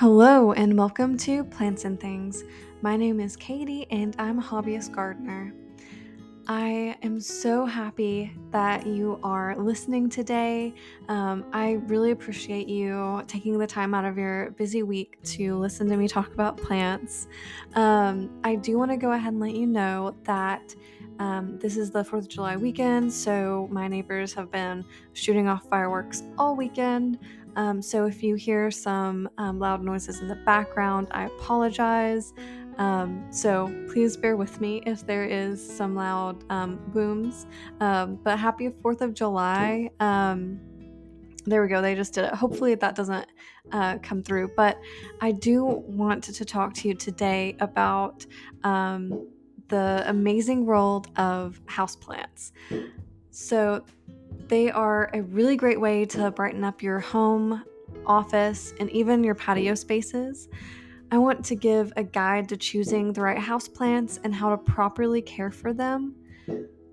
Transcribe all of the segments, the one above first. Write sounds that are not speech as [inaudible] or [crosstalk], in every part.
Hello, and welcome to Plants and Things. My name is Katie, and I'm a hobbyist gardener. I am so happy that you are listening today. Um, I really appreciate you taking the time out of your busy week to listen to me talk about plants. Um, I do want to go ahead and let you know that um, this is the 4th of July weekend, so my neighbors have been shooting off fireworks all weekend. Um, so if you hear some um, loud noises in the background, I apologize. Um, so please bear with me if there is some loud um, booms. Um, but happy 4th of July. Um, there we go, they just did it. Hopefully that doesn't uh, come through. But I do want to, to talk to you today about the amazing world of houseplants. So, they are a really great way to brighten up your home, office, and even your patio spaces. I want to give a guide to choosing the right houseplants and how to properly care for them.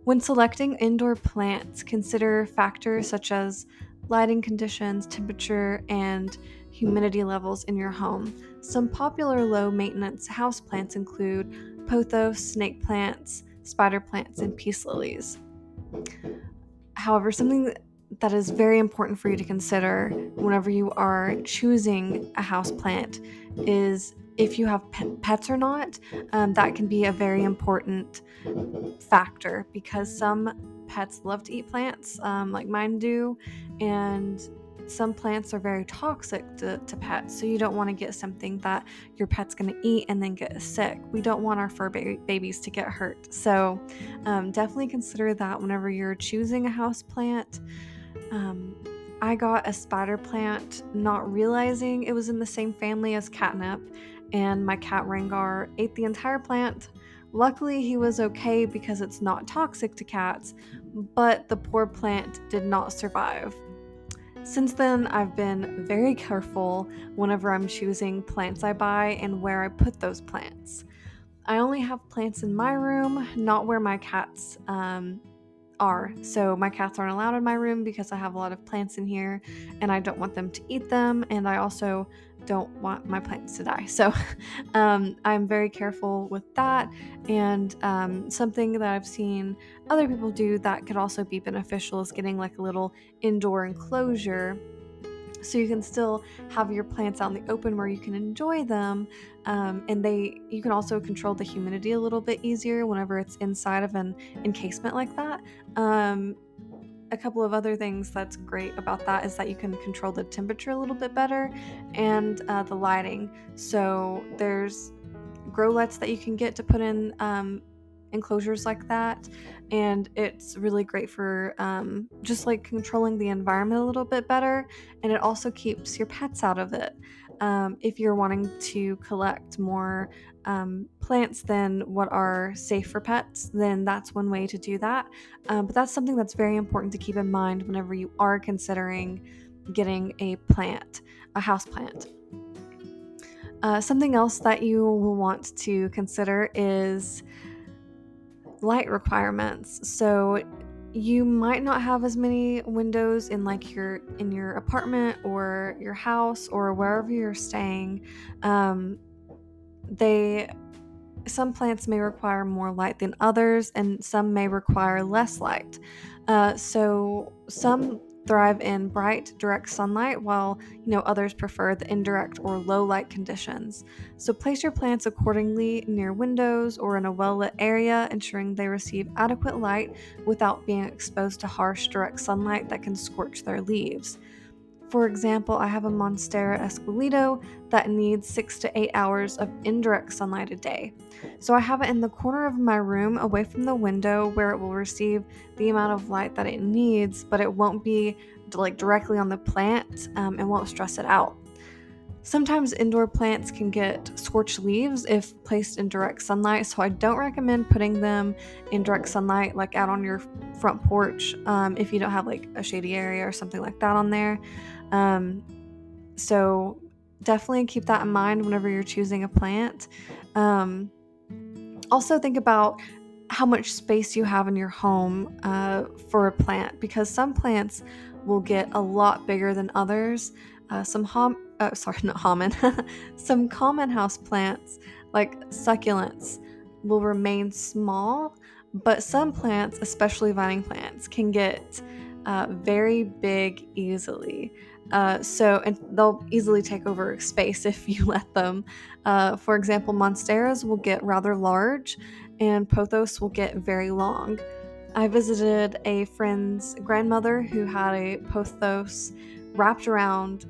When selecting indoor plants, consider factors such as lighting conditions, temperature, and humidity levels in your home. Some popular low maintenance houseplants include pothos, snake plants, spider plants, and peace lilies. However, something that is very important for you to consider whenever you are choosing a house plant is if you have pets or not. Um, that can be a very important factor because some pets love to eat plants, um, like mine do, and some plants are very toxic to, to pets, so you don't want to get something that your pet's going to eat and then get sick. We don't want our fur ba- babies to get hurt. So, um, definitely consider that whenever you're choosing a house plant. Um, I got a spider plant not realizing it was in the same family as catnip, and my cat Rangar ate the entire plant. Luckily, he was okay because it's not toxic to cats, but the poor plant did not survive. Since then, I've been very careful whenever I'm choosing plants I buy and where I put those plants. I only have plants in my room, not where my cats um, are. So my cats aren't allowed in my room because I have a lot of plants in here and I don't want them to eat them. And I also don't want my plants to die. So [laughs] um, I'm very careful with that. And um, something that I've seen other people do that could also be beneficial is getting like a little indoor enclosure so you can still have your plants out in the open where you can enjoy them um, and they you can also control the humidity a little bit easier whenever it's inside of an encasement like that um, a couple of other things that's great about that is that you can control the temperature a little bit better and uh, the lighting. So there's grow lights that you can get to put in um, enclosures like that, and it's really great for um, just like controlling the environment a little bit better, and it also keeps your pets out of it. Um, if you're wanting to collect more um, plants than what are safe for pets, then that's one way to do that. Um, but that's something that's very important to keep in mind whenever you are considering getting a plant, a house plant. Uh, something else that you will want to consider is light requirements. So you might not have as many windows in like your in your apartment or your house or wherever you're staying. Um, they some plants may require more light than others, and some may require less light. Uh, so some thrive in bright, direct sunlight, while you know others prefer the indirect or low light conditions. So place your plants accordingly near windows or in a well-lit area, ensuring they receive adequate light without being exposed to harsh direct sunlight that can scorch their leaves. For example, I have a Monstera esqueleto that needs 6 to 8 hours of indirect sunlight a day. So I have it in the corner of my room away from the window where it will receive the amount of light that it needs, but it won't be like directly on the plant um, and won't stress it out. Sometimes indoor plants can get scorched leaves if placed in direct sunlight, so I don't recommend putting them in direct sunlight, like out on your front porch, um, if you don't have like a shady area or something like that on there. Um, so definitely keep that in mind whenever you're choosing a plant. Um, also, think about how much space you have in your home uh, for a plant because some plants will get a lot bigger than others. Uh, some hom- oh, [laughs] sorry, not common, [laughs] some common house plants like succulents will remain small, but some plants, especially vining plants, can get uh, very big easily. Uh, so, and they'll easily take over space if you [laughs] let them. Uh, for example, monsteras will get rather large, and pothos will get very long. I visited a friend's grandmother who had a pothos wrapped around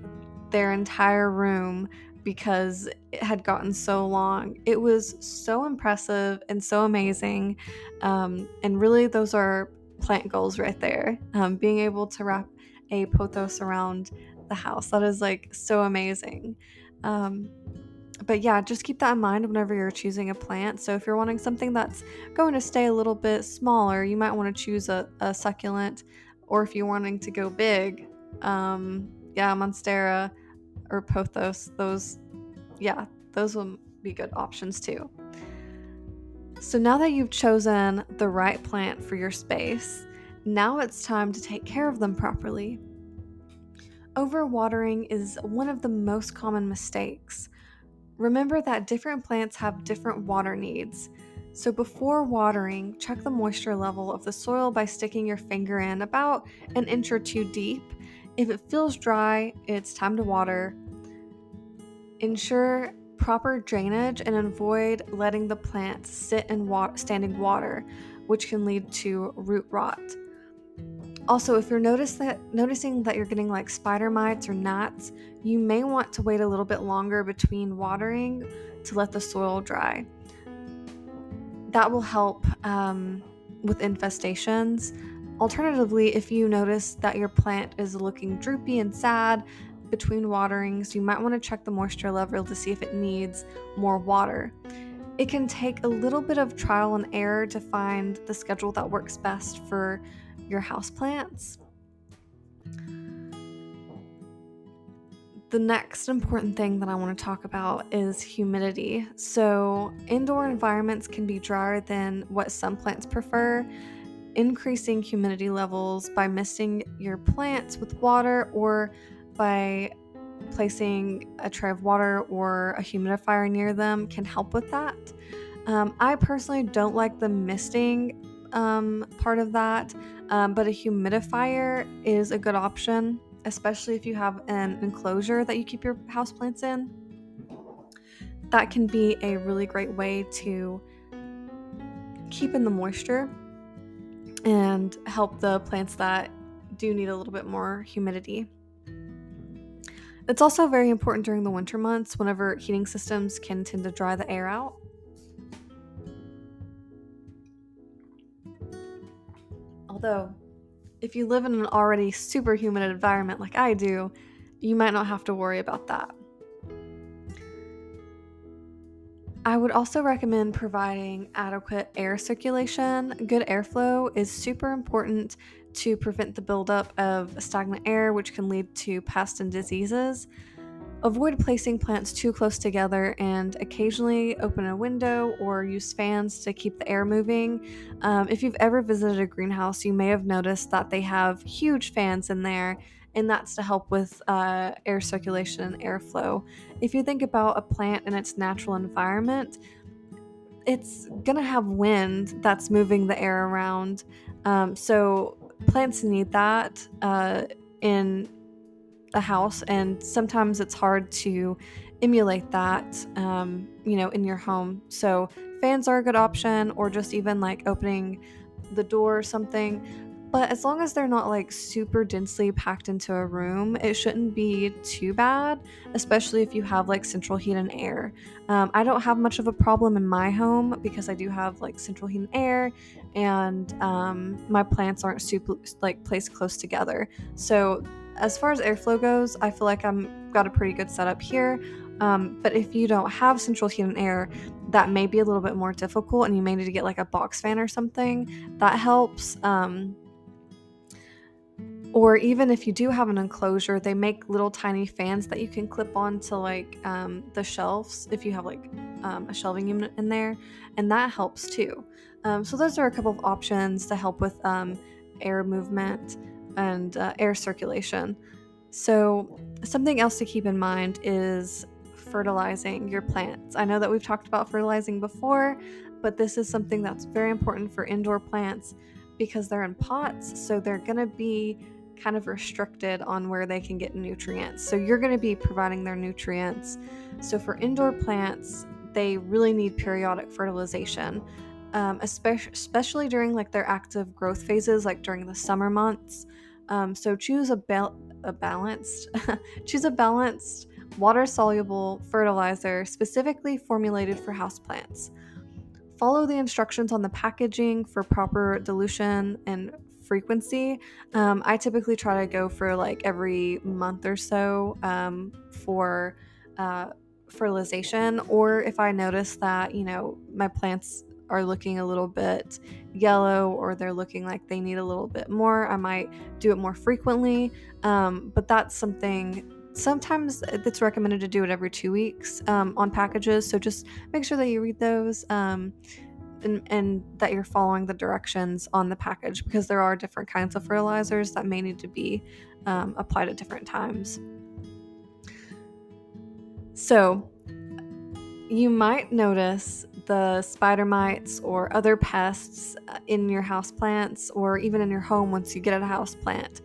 their entire room because it had gotten so long. It was so impressive and so amazing. Um, and really, those are plant goals right there. Um, being able to wrap a pothos around the house. That is like so amazing. Um, but yeah, just keep that in mind whenever you're choosing a plant. So if you're wanting something that's going to stay a little bit smaller, you might want to choose a, a succulent. Or if you're wanting to go big, um, yeah, monstera or pothos, those, yeah, those will be good options too. So now that you've chosen the right plant for your space, now it's time to take care of them properly. Overwatering is one of the most common mistakes. Remember that different plants have different water needs. So before watering, check the moisture level of the soil by sticking your finger in about an inch or two deep. If it feels dry, it's time to water. Ensure proper drainage and avoid letting the plant sit in wa- standing water, which can lead to root rot. Also, if you're notice that, noticing that you're getting like spider mites or gnats, you may want to wait a little bit longer between watering to let the soil dry. That will help um, with infestations. Alternatively, if you notice that your plant is looking droopy and sad between waterings, you might want to check the moisture level to see if it needs more water. It can take a little bit of trial and error to find the schedule that works best for your houseplants. The next important thing that I want to talk about is humidity. So, indoor environments can be drier than what some plants prefer. Increasing humidity levels by misting your plants with water or by placing a tray of water or a humidifier near them can help with that. Um, I personally don't like the misting um, part of that, um, but a humidifier is a good option, especially if you have an enclosure that you keep your houseplants in. That can be a really great way to keep in the moisture and help the plants that do need a little bit more humidity. It's also very important during the winter months whenever heating systems can tend to dry the air out. Although, if you live in an already super humid environment like I do, you might not have to worry about that. I would also recommend providing adequate air circulation. Good airflow is super important to prevent the buildup of stagnant air, which can lead to pests and diseases. Avoid placing plants too close together and occasionally open a window or use fans to keep the air moving. Um, if you've ever visited a greenhouse, you may have noticed that they have huge fans in there, and that's to help with uh, air circulation and airflow. If you think about a plant in its natural environment, it's gonna have wind that's moving the air around. Um, so plants need that uh, in a house, and sometimes it's hard to emulate that, um, you know, in your home. So fans are a good option, or just even like opening the door or something. But as long as they're not like super densely packed into a room, it shouldn't be too bad, especially if you have like central heat and air. Um, I don't have much of a problem in my home because I do have like central heat and air, and um, my plants aren't super like placed close together. So as far as airflow goes, I feel like I'm got a pretty good setup here. Um, but if you don't have central heat and air, that may be a little bit more difficult, and you may need to get like a box fan or something. That helps. Um, or even if you do have an enclosure, they make little tiny fans that you can clip onto like um, the shelves if you have like um, a shelving unit in there, and that helps too. Um, so those are a couple of options to help with um, air movement and uh, air circulation. So, something else to keep in mind is fertilizing your plants. I know that we've talked about fertilizing before, but this is something that's very important for indoor plants because they're in pots, so they're going to be kind of restricted on where they can get nutrients. So you're going to be providing their nutrients. So for indoor plants, they really need periodic fertilization, um, especially, especially during like their active growth phases, like during the summer months. Um, so choose a, ba- a balanced, [laughs] choose a balanced water soluble fertilizer specifically formulated for houseplants. Follow the instructions on the packaging for proper dilution and frequency. Um, I typically try to go for like every month or so um, for uh, fertilization, or if I notice that, you know, my plants are looking a little bit yellow or they're looking like they need a little bit more, I might do it more frequently. Um, but that's something sometimes it's recommended to do it every two weeks um, on packages. So just make sure that you read those um, and, and, that you're following the directions on the package because there are different kinds of fertilizers that may need to be um, applied at different times. So you might notice the spider mites or other pests uh, in your house plants or even in your home once you get a house plant.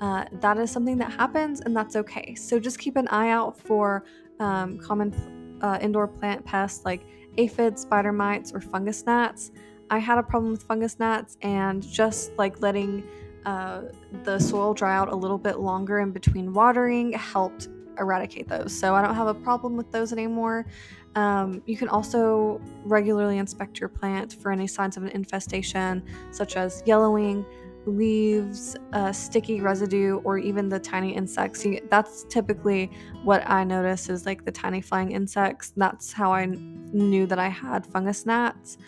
Uh, that is something that happens and that's okay. So just keep an eye out for um, common uh, indoor plant pests like aphids, spider mites, or fungus gnats. I had a problem with fungus gnats and just like letting uh, the soil dry out a little bit longer in between watering helped eradicate those. So I don't have a problem with those anymore. Um, you can also regularly inspect your plant for any signs of an infestation, such as yellowing, leaves, uh, sticky residue, or even the tiny insects. that's typically what I notice is like the tiny flying insects. That's how I knew that I had fungus gnats.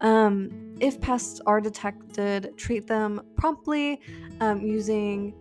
Um, if pests are detected, treat them promptly um, using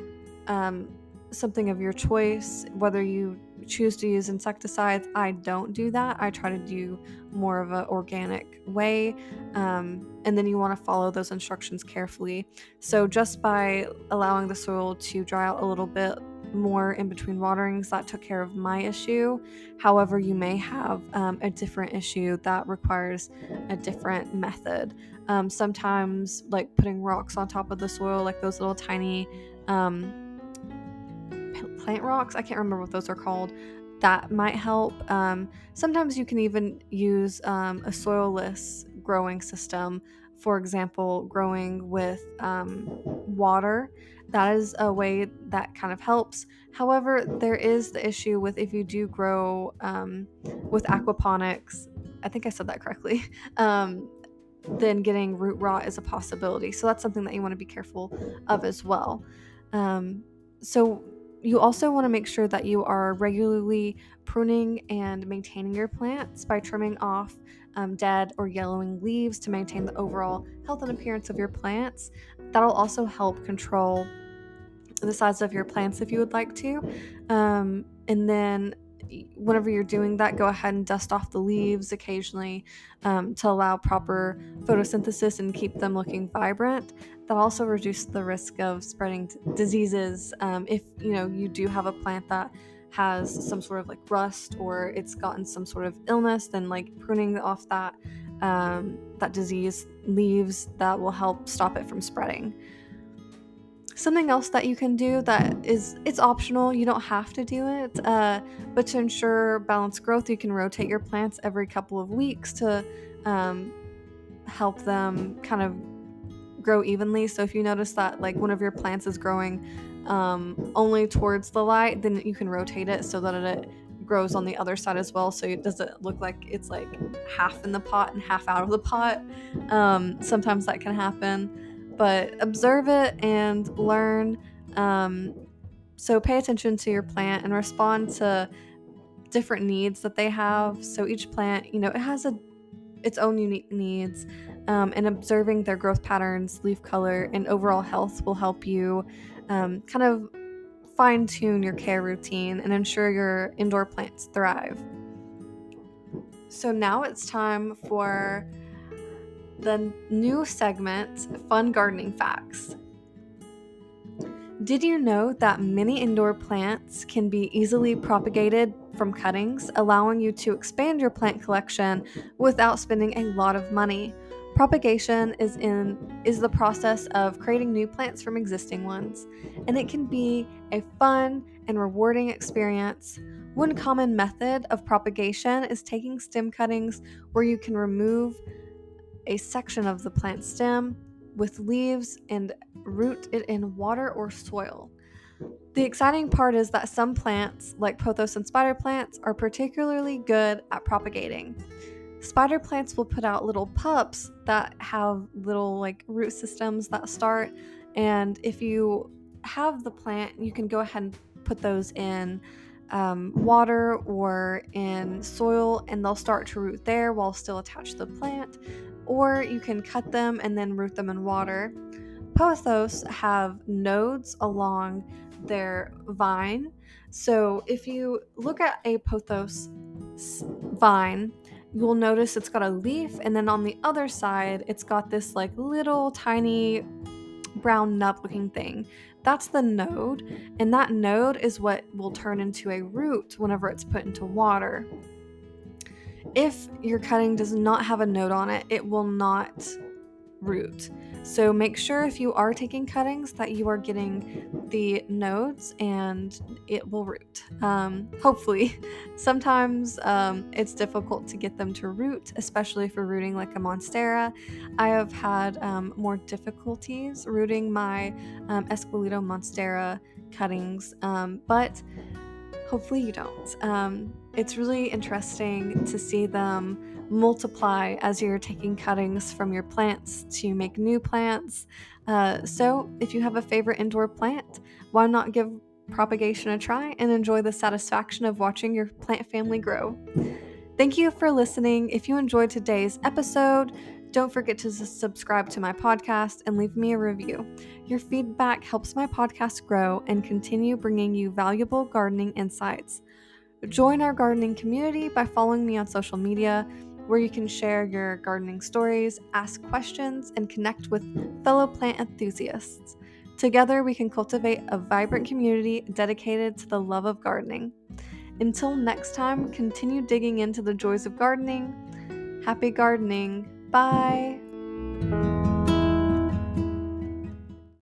um, something of your choice, whether you choose to use insecticides. I don't do that. I try to do more of an organic way. Um, and then you want to follow those instructions carefully. So, just by allowing the soil to dry out a little bit more in between waterings, that took care of my issue. However, you may have um, a different issue that requires a different method. Um, sometimes, like putting rocks on top of the soil, like those little tiny um, plant rocks. I can't remember what those are called. That might help. Um, sometimes you can even use um, a soilless growing system. For example, growing with um, water. That is a way that kind of helps. However, there is the issue with if you do grow um, with aquaponics. I think I said that correctly. [laughs] Um, then getting root rot is a possibility. So that's something that you want to be careful of as well. Um, so you also want to make sure that you are regularly pruning and maintaining your plants by trimming off um, dead or yellowing leaves to maintain the overall health and appearance of your plants. That'll also help control the size of your plants if you would like to. Um, and then whenever you're doing that, go ahead and dust off the leaves occasionally um, to allow proper photosynthesis and keep them looking vibrant. That also reduces the risk of spreading t- diseases um, if you know you do have a plant that has some sort of like rust or it's gotten some sort of illness. Then like pruning off that um, that disease leaves that will help stop it from spreading. Something else that you can do that is it's optional, you don't have to do it, uh, but to ensure balanced growth, you can rotate your plants every couple of weeks to um, help them kind of grow evenly. So if you notice that like one of your plants is growing um, only towards the light, then you can rotate it so that it grows on the other side as well. So it doesn't look like it's like half in the pot and half out of the pot. Um, sometimes that can happen but observe it and learn. Um, so pay attention to your plant and respond to different needs that they have. So each plant, you know, it has a its own unique needs, um, and observing their growth patterns, leaf color, and overall health will help you um, kind of fine tune your care routine and ensure your indoor plants thrive. So now it's time for the new segment, Fun Gardening Facts. Did you know that many indoor plants can be easily propagated from cuttings, allowing you to expand your plant collection without spending a lot of money? Propagation is in is the process of creating new plants from existing ones, and it can be a fun and rewarding experience. One common method of propagation is taking stem cuttings where you can remove a section of the plant stem with leaves and root it in water or soil. The exciting part is that some plants, like pothos and spider plants, are particularly good at propagating. Spider plants will put out little pups that have little like root systems that start, and if you have the plant, you can go ahead and put those in um, water or in soil, and they'll start to root there while still attached to the plant or you can cut them and then root them in water. Pothos have nodes along their vine. So if you look at a pothos vine, you'll notice it's got a leaf, and then on the other side, it's got this like little tiny brown nub looking thing. That's the node, and that node is what will turn into a root whenever it's put into water. If your cutting does not have a node on it, it will not root. So make sure if you are taking cuttings that you are getting the nodes and it will root. Um, hopefully. [laughs] Sometimes um, it's difficult to get them to root, especially for rooting like a monstera. I have had um, more difficulties rooting my um, Esqueleto monstera cuttings, um, but hopefully you don't. It's really interesting to see them multiply as you're taking cuttings from your plants to make new plants. Uh, so, if you have a favorite indoor plant, why not give propagation a try and enjoy the satisfaction of watching your plant family grow? Thank you for listening. If you enjoyed today's episode, don't forget to subscribe to my podcast and leave me a review. Your feedback helps my podcast grow and continue bringing you valuable gardening insights. Join our gardening community by following me on social media, where you can share your gardening stories, ask questions, and connect with fellow plant enthusiasts. Together, we can cultivate a vibrant community dedicated to the love of gardening. Until next time, continue digging into the joys of gardening. Happy gardening. Bye.